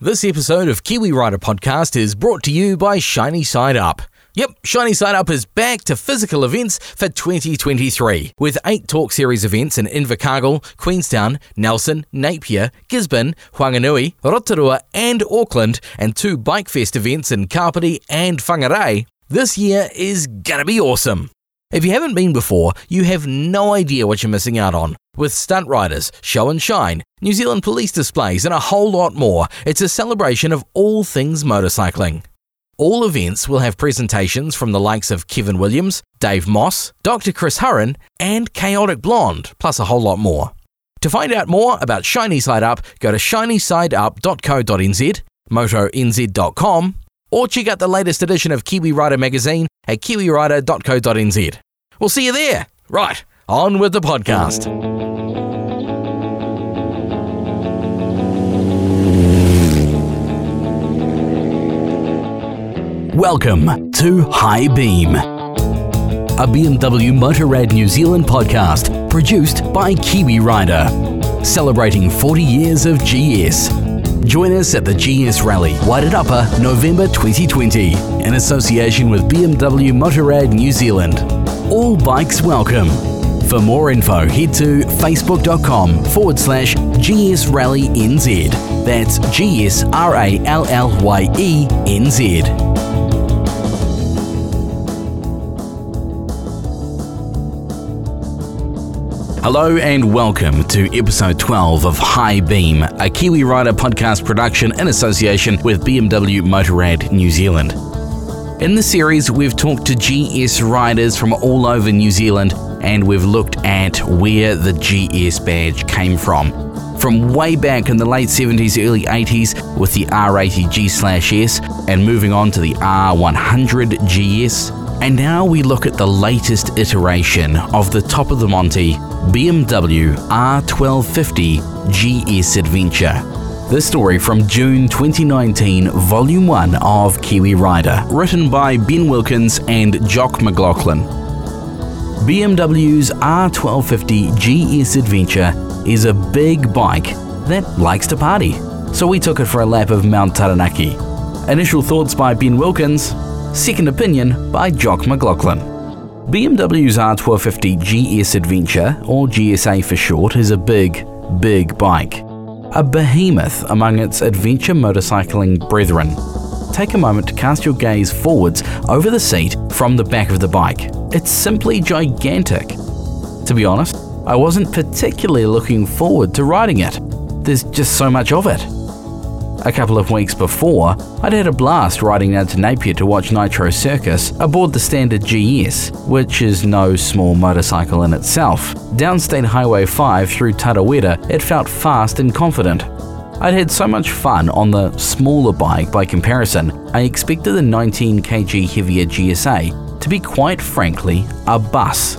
This episode of Kiwi Rider Podcast is brought to you by Shiny Side Up. Yep, Shiny Side Up is back to physical events for 2023 with eight talk series events in Invercargill, Queenstown, Nelson, Napier, Gisborne, Whanganui, Rotorua, and Auckland, and two Bike Fest events in Kapiti and Whangarei. This year is gonna be awesome. If you haven't been before, you have no idea what you're missing out on. With stunt riders, show and shine, New Zealand police displays, and a whole lot more, it's a celebration of all things motorcycling. All events will have presentations from the likes of Kevin Williams, Dave Moss, Dr. Chris Hurren, and Chaotic Blonde, plus a whole lot more. To find out more about Shiny Side Up, go to shinysideup.co.nz, motonz.com, or check out the latest edition of Kiwi Rider magazine at kiwirider.co.nz. We'll see you there. Right, on with the podcast. Welcome to High Beam, a BMW Motorrad New Zealand podcast produced by Kiwi Rider, celebrating 40 years of GS. Join us at the GS Rally, Wairarapa, November 2020, in association with BMW Motorrad New Zealand. All bikes welcome. For more info, head to facebook.com forward slash GS Rally NZ. That's G S R A L L Y E N Z. Hello and welcome to episode 12 of High Beam, a Kiwi Rider podcast production in association with BMW Motorrad New Zealand. In the series, we've talked to GS riders from all over New Zealand and we've looked at where the GS badge came from. From way back in the late 70s, early 80s with the R80 G/S and moving on to the R100 GS, and now we look at the latest iteration of the top of the Monty BMW R1250 GS Adventure. This story from June 2019, Volume 1 of Kiwi Rider, written by Ben Wilkins and Jock McLaughlin. BMW's R1250 GS Adventure is a big bike that likes to party, so we took it for a lap of Mount Taranaki. Initial thoughts by Ben Wilkins, second opinion by Jock McLaughlin. BMW's R1250 GS Adventure, or GSA for short, is a big, big bike. A behemoth among its adventure motorcycling brethren. Take a moment to cast your gaze forwards over the seat from the back of the bike. It's simply gigantic. To be honest, I wasn't particularly looking forward to riding it. There's just so much of it. A couple of weeks before, I'd had a blast riding down to Napier to watch Nitro Circus aboard the standard GS, which is no small motorcycle in itself. Downstate Highway 5 through Tarawera, it felt fast and confident. I'd had so much fun on the smaller bike by comparison, I expected the 19 kg heavier GSA to be quite frankly a bus.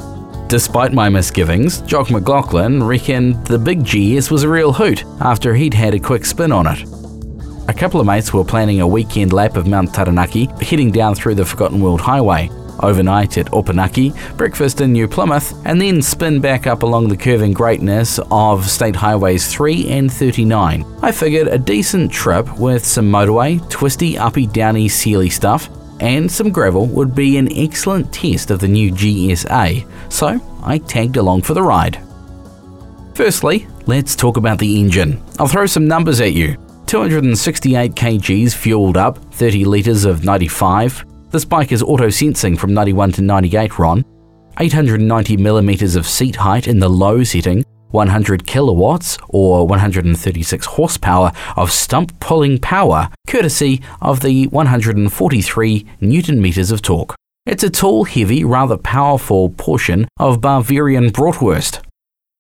Despite my misgivings, Jock McLaughlin reckoned the big GS was a real hoot after he'd had a quick spin on it. A couple of mates were planning a weekend lap of Mount Taranaki, heading down through the Forgotten World Highway, overnight at Opunake, breakfast in New Plymouth, and then spin back up along the curving greatness of State Highways 3 and 39. I figured a decent trip with some motorway, twisty, uppy, downy, sealy stuff, and some gravel would be an excellent test of the new GSA, so I tagged along for the ride. Firstly, let's talk about the engine. I'll throw some numbers at you. 268 kgs fueled up, 30 litres of 95. This bike is auto sensing from 91 to 98 RON. 890 millimeters of seat height in the low setting, 100 kilowatts or 136 horsepower of stump pulling power, courtesy of the 143 newton meters of torque. It's a tall, heavy, rather powerful portion of Bavarian bratwurst.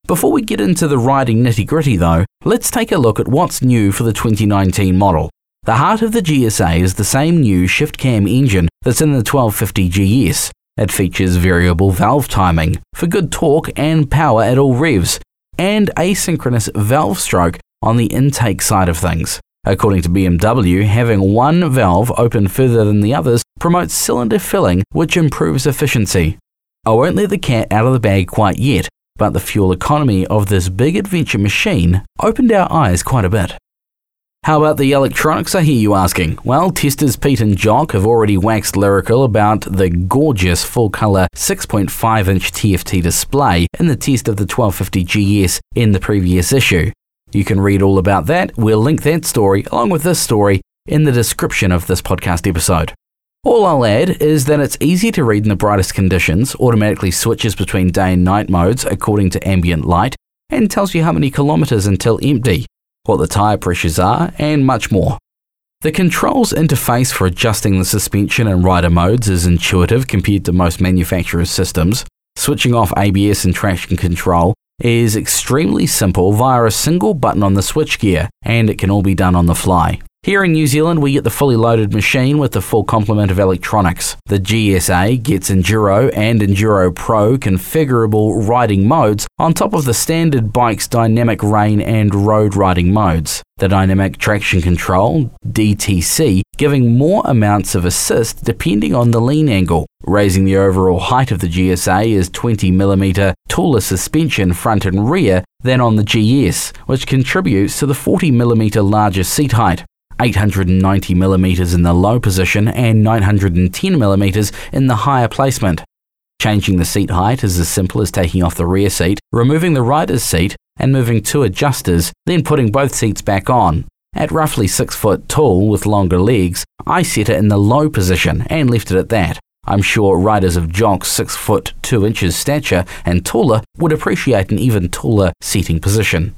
Before we get into the riding nitty gritty though, let's take a look at what's new for the 2019 model. The heart of the GSA is the same new shift cam engine that's in the 1250 GS. It features variable valve timing for good torque and power at all revs, and asynchronous valve stroke on the intake side of things. According to BMW, having one valve open further than the others promotes cylinder filling, which improves efficiency. I won't let the cat out of the bag quite yet, but the fuel economy of this big adventure machine opened our eyes quite a bit. How about the electronics, I hear you asking? Well, testers Pete and Jock have already waxed lyrical about the gorgeous full colour 6.5 inch TFT display in the test of the 1250 GS in the previous issue. You can read all about that. We'll link that story along with this story in the description of this podcast episode. All I'll add is that it's easy to read in the brightest conditions, automatically switches between day and night modes according to ambient light, and tells you how many kilometres until empty, what the tyre pressures are, and much more. The controls interface for adjusting the suspension and rider modes is intuitive compared to most manufacturers' systems. Switching off ABS and traction control is extremely simple via a single button on the switchgear, and it can all be done on the fly. Here in New Zealand, we get the fully loaded machine with the full complement of electronics. The GSA gets Enduro and Enduro Pro configurable riding modes on top of the standard bike's dynamic rain and road riding modes. The dynamic traction control, DTC, giving more amounts of assist depending on the lean angle. Raising the overall height of the GSA is 20mm taller suspension front and rear than on the GS, which contributes to the 40mm larger seat height. 890mm in the low position and 910mm in the higher placement. Changing the seat height is as simple as taking off the rear seat, removing the rider's seat, and moving two adjusters, then putting both seats back on. At roughly 6 foot tall with longer legs, I set it in the low position and left it at that. I'm sure riders of Jock's 6 foot 2 inches stature and taller would appreciate an even taller seating position.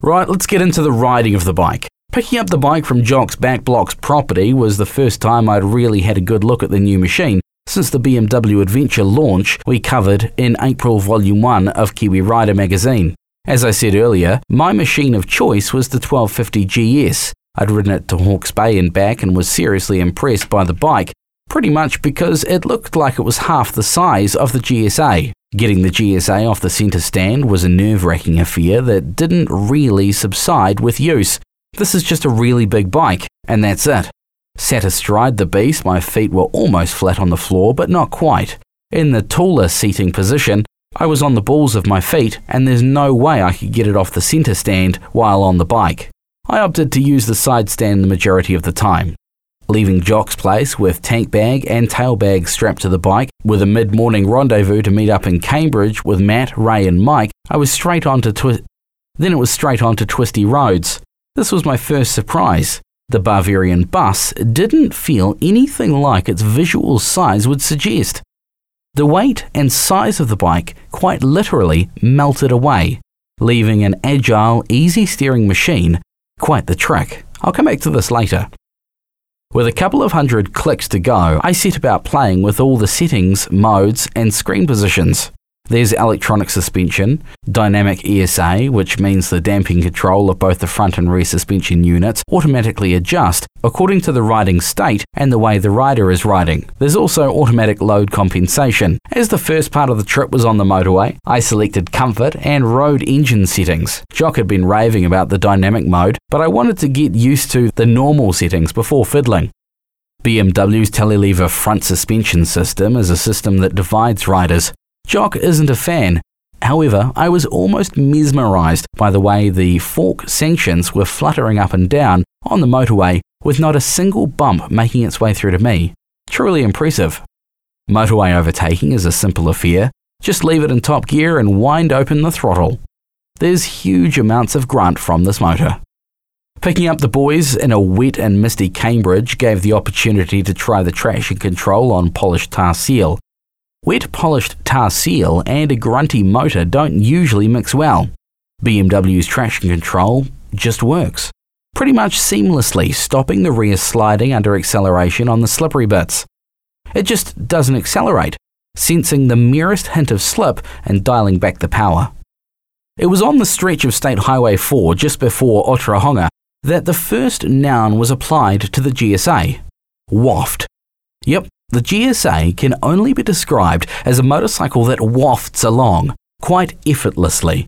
Right, let's get into the riding of the bike. Picking up the bike from Jock's Back Blocks property was the first time I'd really had a good look at the new machine since the BMW Adventure launch we covered in April Volume 1 of Kiwi Rider magazine. As I said earlier, my machine of choice was the 1250 GS. I'd ridden it to Hawke's Bay and back and was seriously impressed by the bike, pretty much because it looked like it was half the size of the GSA. Getting the GSA off the centre stand was a nerve wracking affair that didn't really subside with use. This is just a really big bike, and that's it. Sat astride the beast, my feet were almost flat on the floor, but not quite. In the taller seating position, I was on the balls of my feet, and there's no way I could get it off the centre stand while on the bike. I opted to use the side stand the majority of the time. Leaving Jock's place with tank bag and tail bag strapped to the bike, with a mid morning rendezvous to meet up in Cambridge with Matt, Ray, and Mike, I was straight on to twi- then it was straight on to twisty roads. This was my first surprise. The Bavarian bus didn't feel anything like its visual size would suggest. The weight and size of the bike quite literally melted away, leaving an agile, easy steering machine quite the trick. I'll come back to this later. With a couple of hundred clicks to go, I set about playing with all the settings, modes, and screen positions. There's electronic suspension, dynamic ESA, which means the damping control of both the front and rear suspension units automatically adjust according to the riding state and the way the rider is riding. There's also automatic load compensation. As the first part of the trip was on the motorway, I selected comfort and road engine settings. Jock had been raving about the dynamic mode, but I wanted to get used to the normal settings before fiddling. BMW's Telelever front suspension system is a system that divides riders. Jock isn't a fan. However, I was almost mesmerized by the way the fork stanchions were fluttering up and down on the motorway with not a single bump making its way through to me. Truly impressive. Motorway overtaking is a simple affair. Just leave it in top gear and wind open the throttle. There's huge amounts of grunt from this motor. Picking up the boys in a wet and misty Cambridge gave the opportunity to try the traction control on polished tar seal. Wet polished tar seal and a grunty motor don't usually mix well. BMW's traction control just works. Pretty much seamlessly, stopping the rear sliding under acceleration on the slippery bits. It just doesn't accelerate, sensing the merest hint of slip and dialing back the power. It was on the stretch of State Highway 4 just before Otorohanga that the first noun was applied to the GSA waft. The GSA can only be described as a motorcycle that wafts along, quite effortlessly.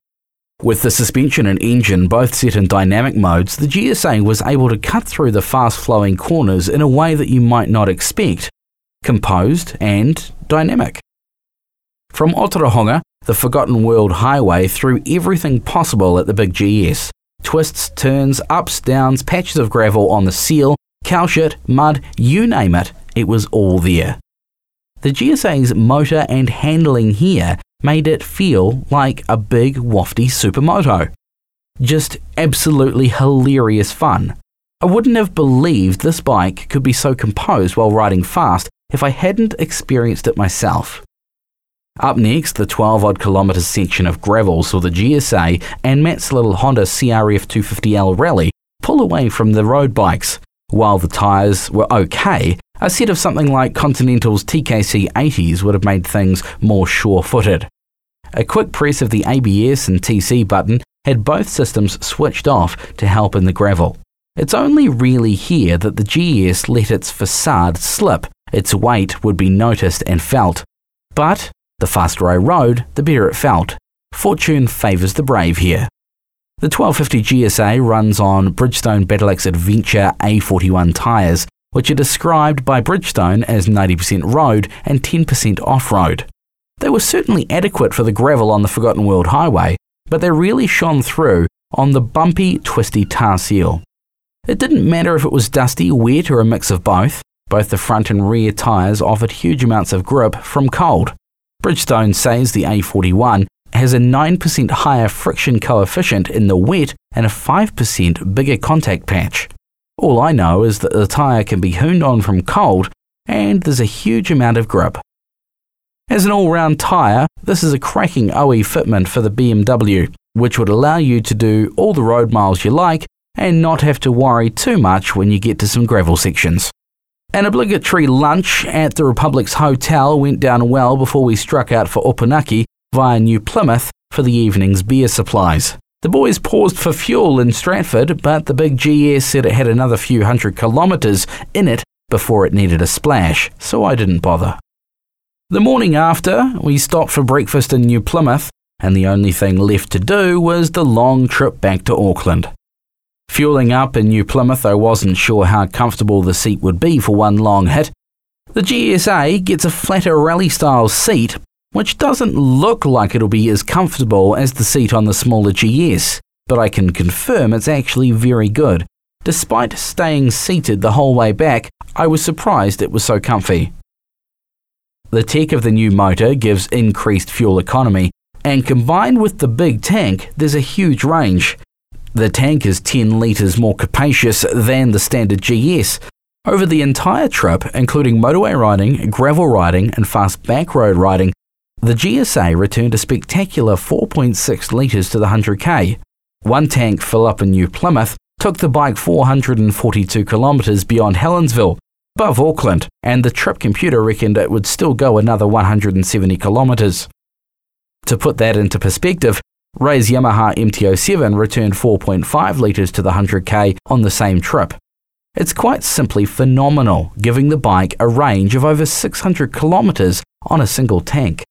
With the suspension and engine both set in dynamic modes, the GSA was able to cut through the fast flowing corners in a way that you might not expect composed and dynamic. From Otorohanga, the Forgotten World Highway, through everything possible at the big GS. Twists, turns, ups, downs, patches of gravel on the seal, cow shit, mud, you name it, it was all there. The GSA's motor and handling here made it feel like a big wafty supermoto. Just absolutely hilarious fun. I wouldn't have believed this bike could be so composed while riding fast if I hadn't experienced it myself. Up next, the 12 odd kilometre section of gravel saw the GSA and Matt's little Honda CRF 250L Rally pull away from the road bikes. While the tyres were okay, a set of something like Continental's TKC 80s would have made things more sure footed. A quick press of the ABS and TC button had both systems switched off to help in the gravel. It's only really here that the GS let its facade slip, its weight would be noticed and felt. But the faster I rode, the better it felt. Fortune favours the brave here. The 1250 GSA runs on Bridgestone Battlax Adventure A41 tyres, which are described by Bridgestone as 90% road and 10% off road. They were certainly adequate for the gravel on the Forgotten World Highway, but they really shone through on the bumpy, twisty tar seal. It didn't matter if it was dusty, wet, or a mix of both. Both the front and rear tyres offered huge amounts of grip from cold. Bridgestone says the A41 has a 9% higher friction coefficient in the wet and a 5% bigger contact patch. All I know is that the tyre can be hooned on from cold and there's a huge amount of grip. As an all-round tyre, this is a cracking OE fitment for the BMW, which would allow you to do all the road miles you like and not have to worry too much when you get to some gravel sections. An obligatory lunch at the Republic's Hotel went down well before we struck out for Opunake via New Plymouth for the evening's beer supplies. The boys paused for fuel in Stratford, but the big GS said it had another few hundred kilometres in it before it needed a splash, so I didn't bother. The morning after, we stopped for breakfast in New Plymouth, and the only thing left to do was the long trip back to Auckland. Fueling up in New Plymouth, I wasn't sure how comfortable the seat would be for one long hit. The GSA gets a flatter rally style seat, which doesn't look like it'll be as comfortable as the seat on the smaller GS, but I can confirm it's actually very good. Despite staying seated the whole way back, I was surprised it was so comfy. The tech of the new motor gives increased fuel economy, and combined with the big tank, there's a huge range. The tank is 10 litres more capacious than the standard GS. Over the entire trip, including motorway riding, gravel riding, and fast back road riding, the GSA returned a spectacular 4.6 litres to the 100k. One tank fill up in New Plymouth took the bike 442 kilometres beyond Helensville, above Auckland, and the trip computer reckoned it would still go another 170 kilometres. To put that into perspective, Ray's Yamaha MT07 returned 4.5 litres to the 100k on the same trip. It's quite simply phenomenal, giving the bike a range of over 600 kilometres on a single tank.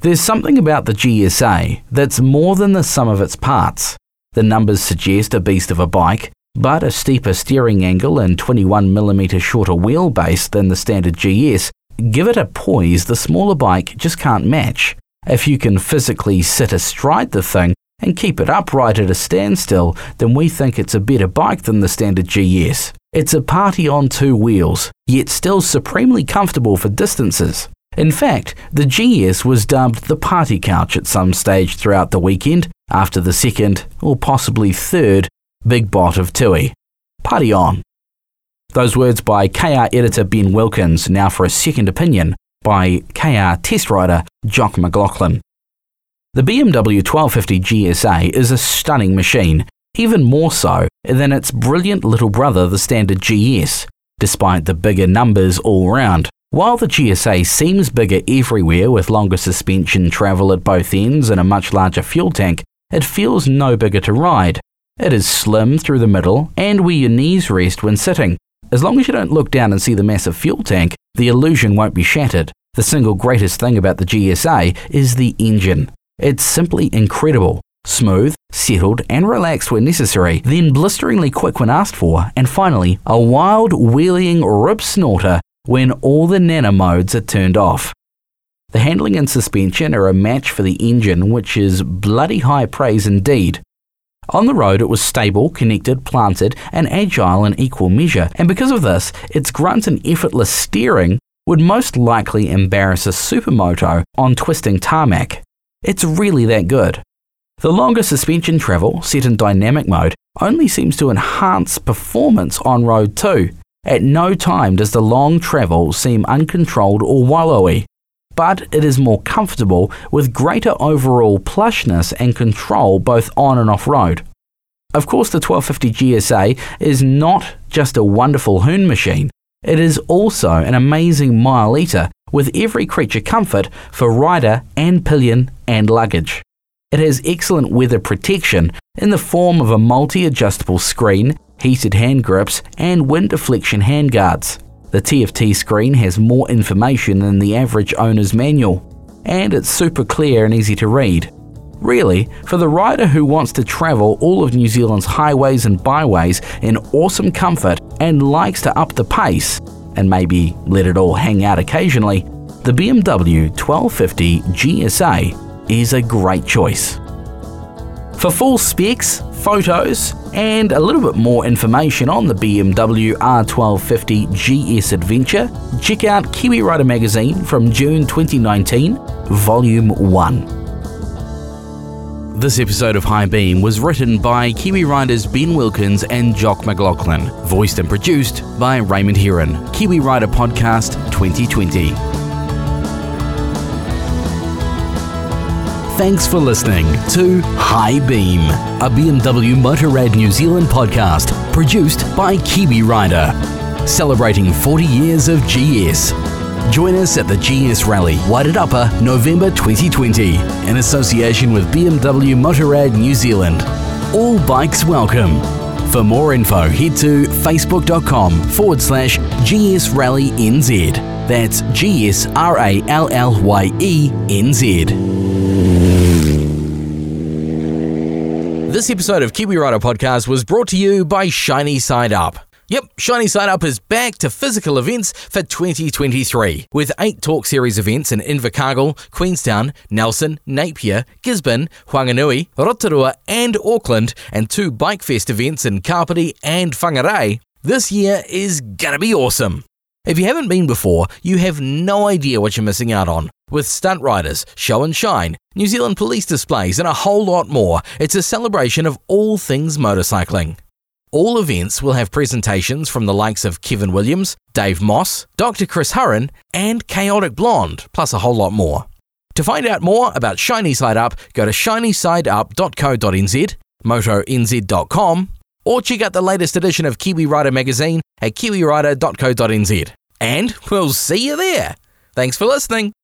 There's something about the GSA that's more than the sum of its parts. The numbers suggest a beast of a bike, but a steeper steering angle and 21mm shorter wheelbase than the standard GS give it a poise the smaller bike just can't match. If you can physically sit astride the thing and keep it upright at a standstill, then we think it's a better bike than the standard GS. It's a party on two wheels, yet still supremely comfortable for distances. In fact, the GS was dubbed the party couch at some stage throughout the weekend, after the second, or possibly third, Big Bot of Tui. Party on. Those words by KR editor Ben Wilkins, now for a second opinion by KR test rider Jock McLaughlin. The BMW 1250 GSA is a stunning machine, even more so than its brilliant little brother, the standard GS, despite the bigger numbers all round. While the GSA seems bigger everywhere with longer suspension travel at both ends and a much larger fuel tank, it feels no bigger to ride. It is slim through the middle and where your knees rest when sitting. As long as you don't look down and see the massive fuel tank, the illusion won't be shattered. The single greatest thing about the GSA is the engine. It's simply incredible. Smooth, settled, and relaxed when necessary, then blisteringly quick when asked for, and finally, a wild, wheeling rip snorter when all the nano modes are turned off. The handling and suspension are a match for the engine, which is bloody high praise indeed. On the road, it was stable, connected, planted, and agile in equal measure, and because of this, its grunt and effortless steering would most likely embarrass a supermoto on twisting tarmac. It's really that good. The longer suspension travel, set in dynamic mode, only seems to enhance performance on road too. At no time does the long travel seem uncontrolled or wallowy, but it is more comfortable with greater overall plushness and control both on and off road. Of course, the 1250 GSA is not just a wonderful hoon machine, it is also an amazing mile eater with every creature comfort for rider and pillion and luggage. It has excellent weather protection in the form of a multi adjustable screen, heated hand grips, and wind deflection handguards. The TFT screen has more information than the average owner's manual, and it's super clear and easy to read. Really, for the rider who wants to travel all of New Zealand's highways and byways in awesome comfort and likes to up the pace, and maybe let it all hang out occasionally, the BMW 1250 GSA is a great choice. For full specs, photos, and a little bit more information on the BMW R1250 GS Adventure, check out Kiwi Rider magazine from June 2019, Volume 1. This episode of High Beam was written by Kiwi Riders Ben Wilkins and Jock McLaughlin, voiced and produced by Raymond Heron, Kiwi Rider Podcast 2020. Thanks for listening to High Beam, a BMW Motorrad New Zealand podcast produced by Kiwi Rider, celebrating 40 years of GS. Join us at the GS Rally, Wairarapa, November 2020, in association with BMW Motorrad New Zealand. All bikes welcome. For more info, head to facebook.com forward slash GS Rally NZ. That's G S R A L L Y E N Z. This episode of Kiwi Rider Podcast was brought to you by Shiny Side Up. Yep, Shiny Side Up is back to physical events for 2023 with eight Talk Series events in Invercargill, Queenstown, Nelson, Napier, Gisborne, Whanganui, Rotorua, and Auckland, and two Bike Fest events in Kapiti and Whangarei. This year is gonna be awesome. If you haven't been before, you have no idea what you're missing out on. With stunt riders, show and shine, New Zealand police displays, and a whole lot more, it's a celebration of all things motorcycling. All events will have presentations from the likes of Kevin Williams, Dave Moss, Dr. Chris Hurren, and Chaotic Blonde, plus a whole lot more. To find out more about Shiny Side Up, go to shinysideup.co.nz, motonz.com, or check out the latest edition of Kiwi Rider magazine at kiwirider.co.nz. And we'll see you there. Thanks for listening.